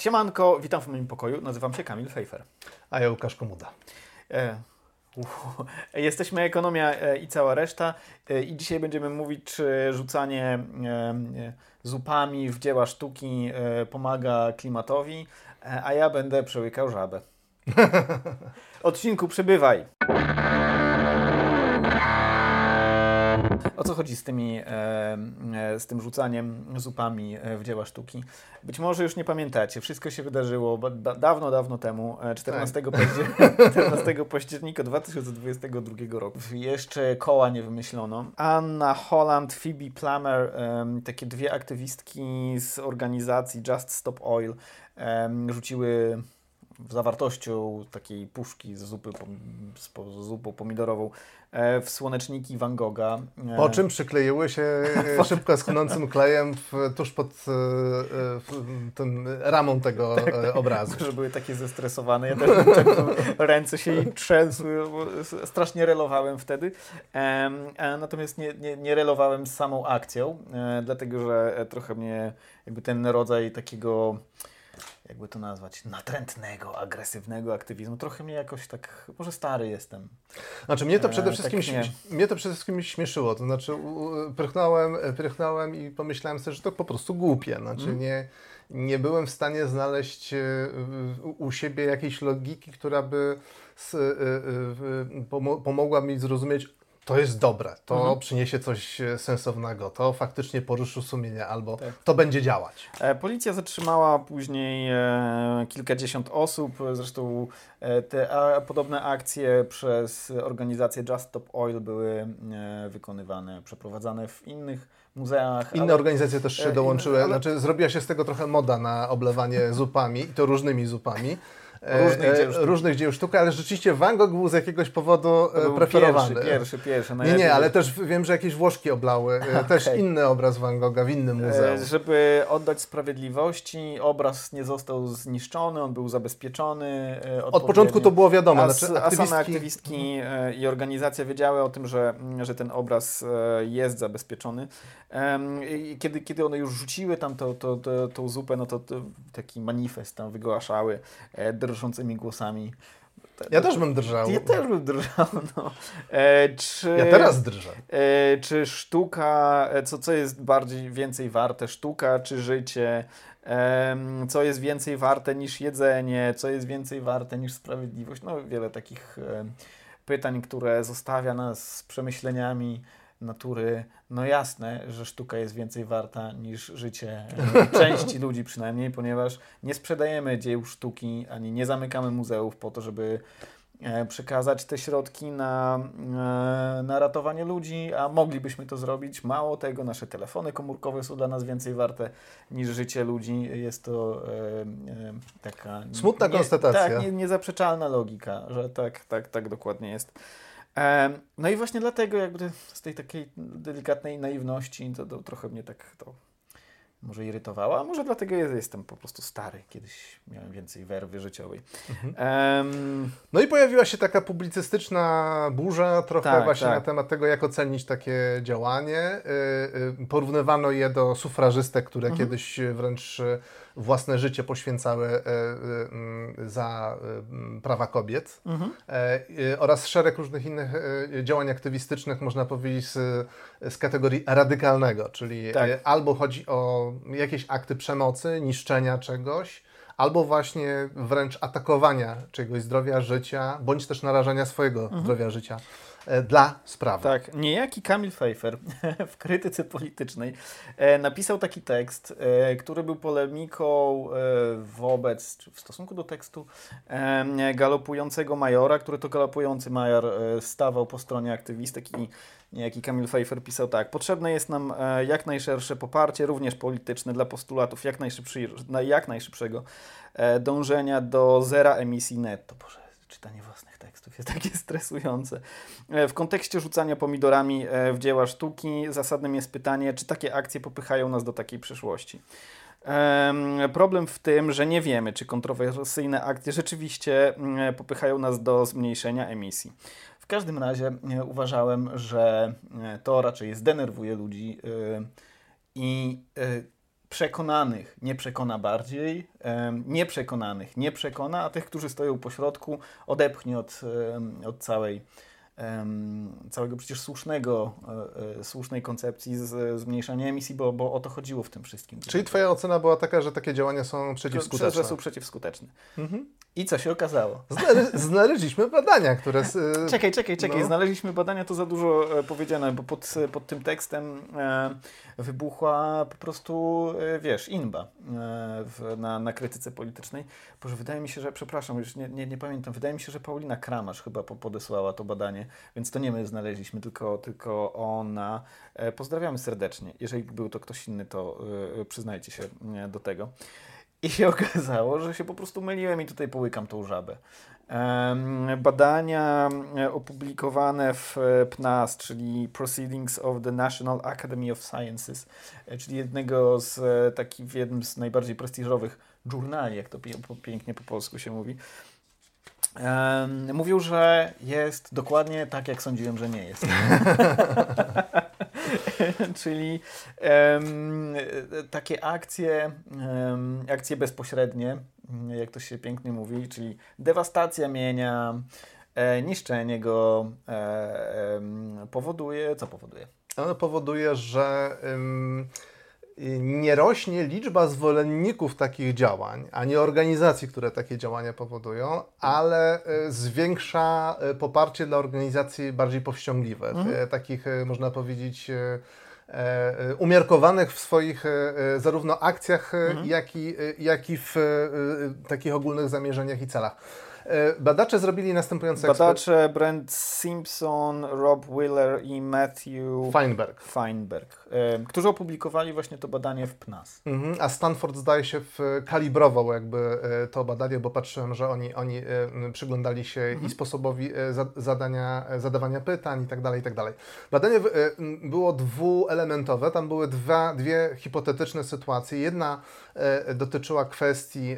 Siemanko, witam w moim pokoju. Nazywam się Kamil Fejfer. A ja Łukasz Komuda. E, uff, jesteśmy Ekonomia e, i cała reszta. E, I dzisiaj będziemy mówić, czy rzucanie e, e, zupami w dzieła sztuki e, pomaga klimatowi, e, a ja będę przełykał żabę. Odcinku przybywaj. O co chodzi z, tymi, e, e, z tym rzucaniem zupami e, w dzieła sztuki? Być może już nie pamiętacie, wszystko się wydarzyło da- dawno, dawno temu, e, 14, paździer- 14 października 2022 roku. Jeszcze koła nie wymyślono. Anna Holland, Phoebe Plummer, takie dwie aktywistki z organizacji Just Stop Oil rzuciły zawartością takiej puszki z zupy, z zupą pomidorową e, w słoneczniki Van Gogha. E, Po czym przykleiły się e, szybko schnącym klejem w, tuż pod w, tym ramą tego Tak, obrazu. że były takie zestresowane. Ja też ręce się trzęsły, strasznie relowałem wtedy. Natomiast nie, nie, nie relowałem z samą akcją, dlatego że trochę mnie jakby ten rodzaj takiego jakby to nazwać, natrętnego, agresywnego aktywizmu. Trochę mnie jakoś tak, może stary jestem. Znaczy mnie to E, przede tak wszystkim, śmie- mnie to przede wszystkim śmieszyło. To znaczy u- u- prychnąłem, prychnąłem i pomyślałem sobie, że to po prostu głupie. Znaczy Mhm. nie, nie byłem w stanie znaleźć e, u- siebie jakiejś logiki, która by e, e, pomogła mi zrozumieć, to jest dobre, to Mhm. przyniesie coś e, sensownego, to faktycznie poruszy sumienie, albo Tak. to będzie działać. E, Policja zatrzymała później e, kilkadziesiąt osób. Zresztą te podobne akcje przez organizację Just Stop Oil były wykonywane, przeprowadzane w innych muzeach. Inne ale- organizacje też się inne- dołączyły, ale- znaczy zrobiła się z tego trochę moda na oblewanie zupami, i to różnymi zupami. E, Różnych e, dzieł sztuki. różnych dzieł sztuki, ale rzeczywiście Van Gogh był z jakiegoś powodu e, preferowany. Pierwszy, pierwszy, pierwszy. Nie, nie, ale też wiem, że jakieś Włoszki oblały. e, Też inny obraz Van Gogha w innym muzeum. Żeby oddać sprawiedliwości, obraz nie został zniszczony, on był zabezpieczony. Od początku to było wiadomo. A, Znaczy, s- a same aktywistki, aktywistki i organizacja wiedziały o tym, że, że ten obraz jest zabezpieczony. Kiedy, kiedy one już rzuciły tam to, to, to, tą zupę, no to, taki manifest tam wygłaszały drżącymi głosami. ja też bym drżał. Ja też bym drżał. No. E, czy, Ja teraz drżę. E, czy sztuka, e, co, co jest bardziej więcej warte, sztuka czy życie? Em, co jest więcej warte niż jedzenie? Co jest więcej warte niż sprawiedliwość? No, wiele takich em, pytań, które zostawia nas z przemyśleniami natury. No jasne, że sztuka jest więcej warta niż życie części ludzi przynajmniej, ponieważ nie sprzedajemy dzieł sztuki, ani nie zamykamy muzeów po to, żeby e, przekazać te środki na, e, na ratowanie ludzi, a moglibyśmy to zrobić. Mało tego, nasze telefony komórkowe są dla nas więcej warte niż życie ludzi. Jest to e, e, taka... Smutna nie, konstatacja. Tak, nie, niezaprzeczalna logika, że tak, tak, tak dokładnie jest. Em, No i właśnie dlatego jakby z tej takiej delikatnej naiwności to, to trochę mnie tak to może irytowało, a może dlatego jest- jestem po prostu stary. Kiedyś miałem więcej werwy życiowej. Mhm. Em, No i pojawiła się taka publicystyczna burza trochę Tak, właśnie tak. na temat tego, jak ocenić takie działanie. Y, y, Porównywano je do sufrażystek, które Mhm. kiedyś wręcz własne życie poświęcały y, mm, za prawa kobiet. mhm. E, oraz szereg różnych innych działań aktywistycznych, można powiedzieć, z, z kategorii radykalnego, czyli Tak. albo chodzi o jakieś akty przemocy, niszczenia czegoś, albo właśnie wręcz atakowania czegoś zdrowia, życia, bądź też narażania swojego zdrowia, życia dla sprawy. Tak, niejaki Kamil Pfeiffer w krytyce politycznej e, napisał taki tekst, e, który był polemiką e, wobec, czy w stosunku do tekstu e, galopującego majora, który to galopujący major e, stawał po stronie aktywistek i niejaki Kamil Pfeiffer pisał tak. Potrzebne jest nam e, jak najszersze poparcie, również polityczne, dla postulatów jak, najszybszy, na- jak najszybszego e, dążenia do zera emisji netto. Boże, czytanie własnych tekstów jest takie stresujące. E, W kontekście rzucania pomidorami e, w dzieła sztuki zasadnym jest pytanie, czy takie akcje popychają nas do takiej przyszłości. Em, Problem w tym, że nie wiemy, czy kontrowersyjne akcje rzeczywiście mm, popychają nas do zmniejszenia emisji. W każdym razie e, uważałem, że e, to raczej zdenerwuje ludzi e, i e, przekonanych nie przekona bardziej, nieprzekonanych nie przekona, a tych, którzy stoją po środku, odepchnie od, od całej, całego przecież słusznego, e, e, słusznej koncepcji z zmniejszania emisji, bo, bo o to chodziło w tym wszystkim. Czyli Twoja ocena była taka, że takie działania są przeciwskuteczne? że są przeciwskuteczne. Mhm. I co się okazało? Znale- znaleźliśmy badania, które... Czekaj, czekaj, czekaj. No. Znaleźliśmy badania, to za dużo e, powiedziane, bo pod, pod tym tekstem wybuchła po prostu, wiesz, inba w, na, na krytyce politycznej. Boże, wydaje mi się, że, przepraszam, już nie, nie, nie pamiętam, wydaje mi się, że Paulina Kramasz chyba po, podesłała to badanie, więc to nie my znaleźliśmy, tylko, tylko ona. E, pozdrawiamy serdecznie. Jeżeli był to ktoś inny, to e, przyznajcie się e, do tego. I się okazało, że się po prostu myliłem i tutaj połykam tą żabę. Badania opublikowane w PNAS, czyli Proceedings of the National Academy of Sciences, czyli jednego z takich, w jednym z najbardziej prestiżowych żurnali, jak to pięknie po polsku się mówi, em, mówił, że jest dokładnie tak, jak sądziłem, że nie jest. Czyli e, takie akcje, em, akcje bezpośrednie, jak to się pięknie mówi, czyli dewastacja mienia, e, niszczenie go e, em, powoduje, co powoduje? Ono powoduje, że nie rośnie liczba zwolenników takich działań, a nie organizacji, które takie działania powodują, ale y, zwiększa y, poparcie dla organizacji bardziej powściągliwych, Mhm. y, takich, można powiedzieć, e, umiarkowanych w swoich zarówno akcjach, Mhm. jak, i, jak i w takich ogólnych zamierzeniach i celach. Y, Badacze zrobili następujące. Badacze Brent Simpson, Rob Wheeler i Matthew Feinberg. Feinberg, em, którzy opublikowali właśnie to badanie w PNAS. Mhm, a Stanford zdaje się kalibrował jakby e, to badanie, bo patrzyłem, że oni, oni e, przyglądali się i sposobowi e, za, zadania, e, zadawania pytań i tak dalej, i tak dalej. Badanie e, było dwuelementowe, tam były dwa, dwie hipotetyczne sytuacje. Jedna e, dotyczyła kwestii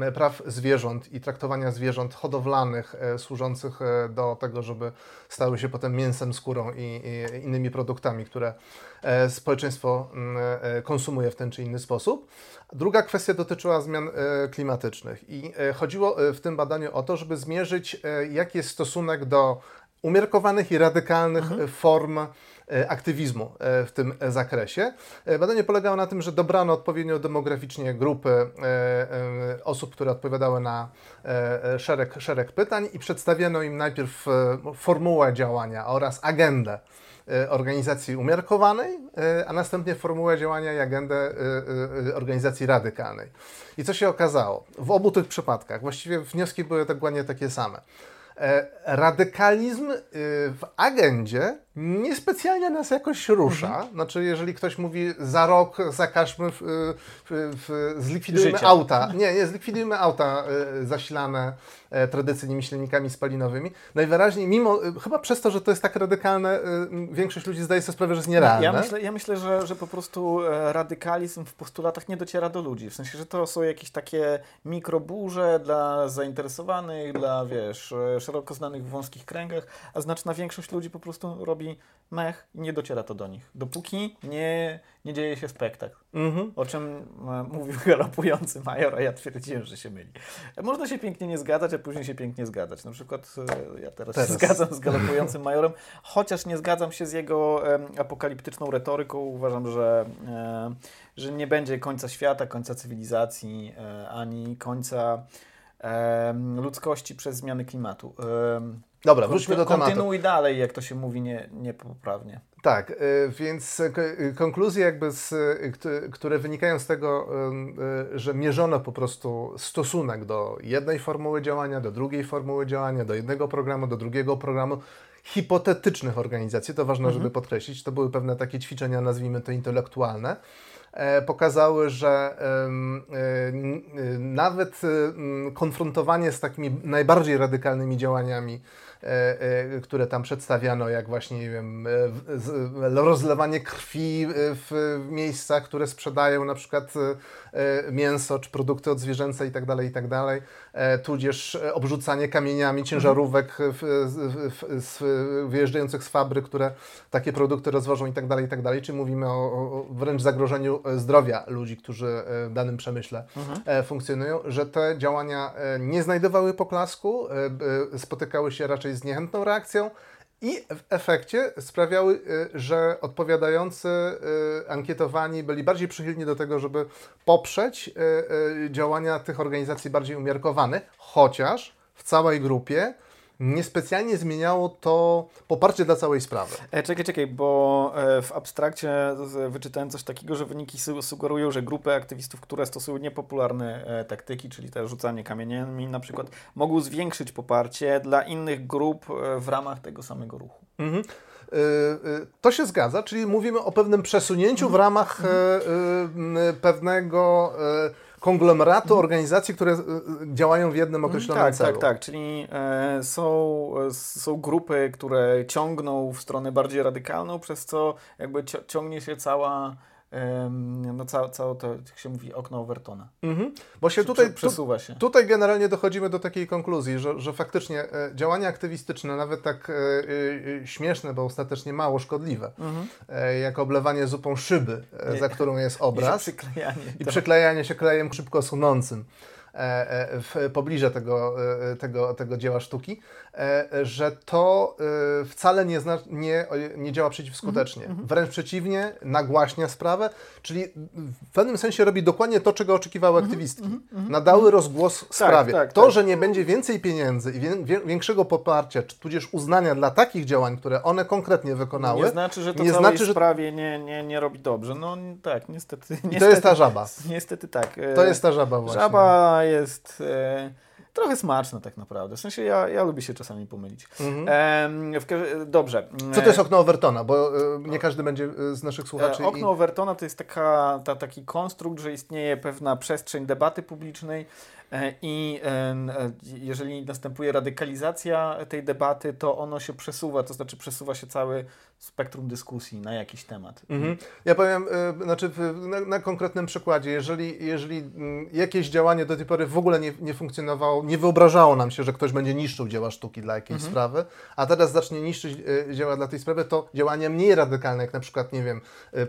e, praw zwierząt i traktowania zwierząt hodowlanych e, służących e, do tego, żeby stały się potem mięsem, skórą i, innymi produktami, które e, społeczeństwo mm, konsumuje w ten czy inny sposób. Druga kwestia dotyczyła zmian klimatycznych i chodziło w tym badaniu o to, żeby zmierzyć, jaki jest stosunek do umiarkowanych i radykalnych e, form e, aktywizmu e, w tym zakresie. Badanie polegało na tym, że dobrano odpowiednio demograficznie grupy osób, które odpowiadały na szereg, szereg pytań i przedstawiono im najpierw formułę działania oraz agendę organizacji umiarkowanej, a następnie formułę działania i agendę organizacji radykalnej. I co się okazało? W obu tych przypadkach właściwie wnioski były dokładnie takie same. E, Radykalizm y, w agendzie niespecjalnie nas jakoś rusza. Znaczy, jeżeli ktoś mówi za rok zakażmy, w, w, w, zlikwidujmy Życia. auta. Nie, nie, zlikwidujmy auta y, zasilane e, tradycyjnymi silnikami spalinowymi. Najwyraźniej, mimo, y, chyba przez to, że to jest tak radykalne, y, większość ludzi zdaje sobie sprawę, że jest nierealne. Ja myślę, ja myślę że, że po prostu e, radykalizm w postulatach nie dociera do ludzi. W sensie, że to są jakieś takie mikroburze dla zainteresowanych, dla wiesz, e, szeroko znanych w wąskich kręgach, a znaczna większość ludzi po prostu robi mech i nie dociera to do nich. Dopóki nie, nie dzieje się spektakl. Mhm. O czym e, mówił galopujący major, a ja twierdziłem, że się myli. E, Można się pięknie nie zgadzać, a później się pięknie zgadzać. Na przykład e, ja teraz, Teraz. się zgadzam z galopującym majorem, chociaż nie zgadzam się z jego em, apokaliptyczną retoryką. Uważam, że, e, że nie będzie końca świata, końca cywilizacji, e, ani końca em, ludzkości przez zmiany klimatu. Em, Dobra, wróćmy do tematu. Kontynuuj dalej, jak to się mówi nie, niepoprawnie. Tak, y, więc y, konkluzje jakby, z, y, kt- które wynikają z tego, że mierzono po prostu stosunek do jednej formuły działania, do drugiej formuły działania, do jednego programu, do drugiego programu, hipotetycznych organizacji, to ważne, żeby podkreślić, to były pewne takie ćwiczenia, nazwijmy to intelektualne, e, pokazały, że nawet konfrontowanie z takimi najbardziej radykalnymi działaniami które tam przedstawiano, jak właśnie, nie wiem, rozlewanie krwi w miejscach, które sprzedają na przykład mięso czy produkty odzwierzęce itd., tak itd., tak tudzież obrzucanie kamieniami ciężarówek wyjeżdżających z fabryk, które takie produkty rozwożą itd., tak itd., czy mówimy o, o wręcz zagrożeniu zdrowia ludzi, którzy w danym przemyśle mhm. funkcjonują, że te działania nie znajdowały poklasku, spotykały się raczej z niechętną reakcją i w efekcie sprawiały, y, że odpowiadający y, ankietowani byli bardziej przychylni do tego, żeby poprzeć y, działania tych organizacji bardziej umiarkowanych, chociaż w całej grupie niespecjalnie zmieniało to poparcie dla całej sprawy. E, czekaj, czekaj, bo e, w abstrakcie wyczytałem coś takiego, że wyniki sugerują, że grupy aktywistów, które stosują niepopularne e, taktyki, czyli te rzucanie kamieniami na przykład, mogą zwiększyć poparcie dla innych grup w ramach tego samego ruchu. Mhm. To się zgadza, czyli mówimy o pewnym przesunięciu w ramach pewnego konglomeratu organizacji, które e, działają w jednym mhm. określonym tak, celu. Tak, tak, czyli e, są, e, są grupy, które ciągną w stronę bardziej radykalną, przez co jakby ciągnie się cała no całe, całe to, jak się mówi, okno Overtona. Mhm. Bo się tutaj, przesuwa się. tutaj generalnie dochodzimy do takiej konkluzji, że, że faktycznie e, działania aktywistyczne, nawet tak e, e, śmieszne, bo ostatecznie mało szkodliwe, mhm. jak oblewanie zupą szyby, za którą jest obraz. I przyklejanie. I przyklejanie się klejem szybko sunącym w pobliże tego, tego, tego dzieła sztuki. E, że to e, wcale nie, zna, nie, nie działa przeciwskutecznie. Mm -hmm. Wręcz przeciwnie, nagłaśnia sprawę, czyli w pewnym sensie robi dokładnie to, czego oczekiwały -hmm. aktywistki. Mm -hmm. Nadały rozgłos tak, sprawie. Tak, to, tak. że nie będzie więcej pieniędzy i wie, większego poparcia, czy tudzież uznania dla takich działań, które one konkretnie wykonały, nie znaczy, że to nie znaczy, że sprawie nie, nie, nie robi dobrze. No tak, niestety, niestety. to jest ta żaba. Niestety tak. To jest ta żaba właśnie. Żaba jest... E trochę smaczne tak naprawdę. W sensie ja, ja lubię się czasami pomylić. Mhm. w, dobrze. Co to jest okno Overtona? Bo e, nie każdy będzie e, z naszych słuchaczy. E, okno i... Overtona to jest taka, ta, taki konstrukt, że istnieje pewna przestrzeń debaty publicznej, E, I e, jeżeli następuje radykalizacja tej debaty, to ono się przesuwa, to znaczy przesuwa się cały spektrum dyskusji na jakiś temat. Mhm. Ja powiem, e, znaczy na, na, konkretnym przykładzie, jeżeli, jeżeli mm, jakieś działanie do tej pory w ogóle nie, nie funkcjonowało, nie wyobrażało nam się, że ktoś będzie niszczył dzieła sztuki dla jakiejś mhm. sprawy, a teraz zacznie niszczyć dzieła dla tej sprawy, to działania mniej radykalne, jak na przykład, nie wiem,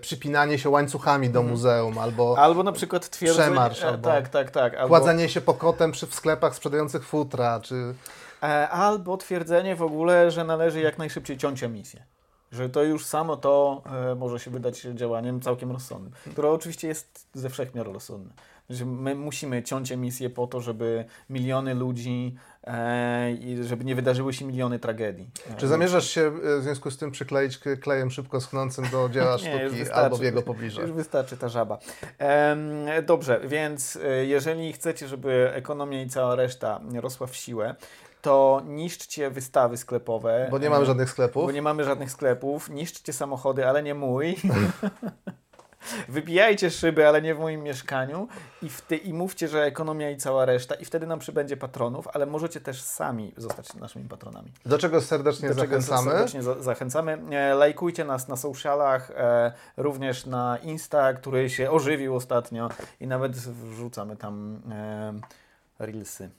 przypinanie się łańcuchami do mhm. muzeum, albo Albo na przykład twierdzenie... Przemarsz, albo tak, tak, tak. Albo... Kładzenie się po kotem przy, w sklepach sprzedających futra, czy... E, albo twierdzenie w ogóle, że należy jak najszybciej ciąć emisję. Że to już samo to e, może się wydać działaniem całkiem rozsądnym, które oczywiście jest ze wszechmiar rozsądne. Że my musimy ciąć emisję po to, żeby miliony ludzi e, i żeby nie wydarzyły się miliony tragedii. Czy zamierzasz się w związku z tym przykleić klejem szybko schnącym do dzieła sztuki albo w jego pobliżu? Już wystarczy ta żaba. E, dobrze, więc e, jeżeli chcecie, żeby ekonomia i cała reszta rosła w siłę, to niszczcie wystawy sklepowe. Bo nie mamy żadnych sklepów. Bo nie mamy żadnych sklepów. Niszczcie samochody, ale nie mój. Wybijajcie szyby, ale nie w moim mieszkaniu i, w ty, i mówcie, że ekonomia i cała reszta i wtedy nam przybędzie patronów, ale możecie też sami zostać naszymi patronami. Do czego serdecznie Do czego zachęcamy. serdecznie za zachęcamy. E, lajkujcie nas na socialach, e, również na Insta, który się ożywił ostatnio i nawet wrzucamy tam e, reelsy.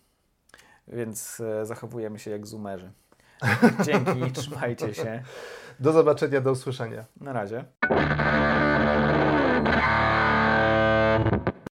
Więc e, zachowujemy się jak zoomerzy. Dzięki, trzymajcie się. Do zobaczenia, do usłyszenia. Na razie.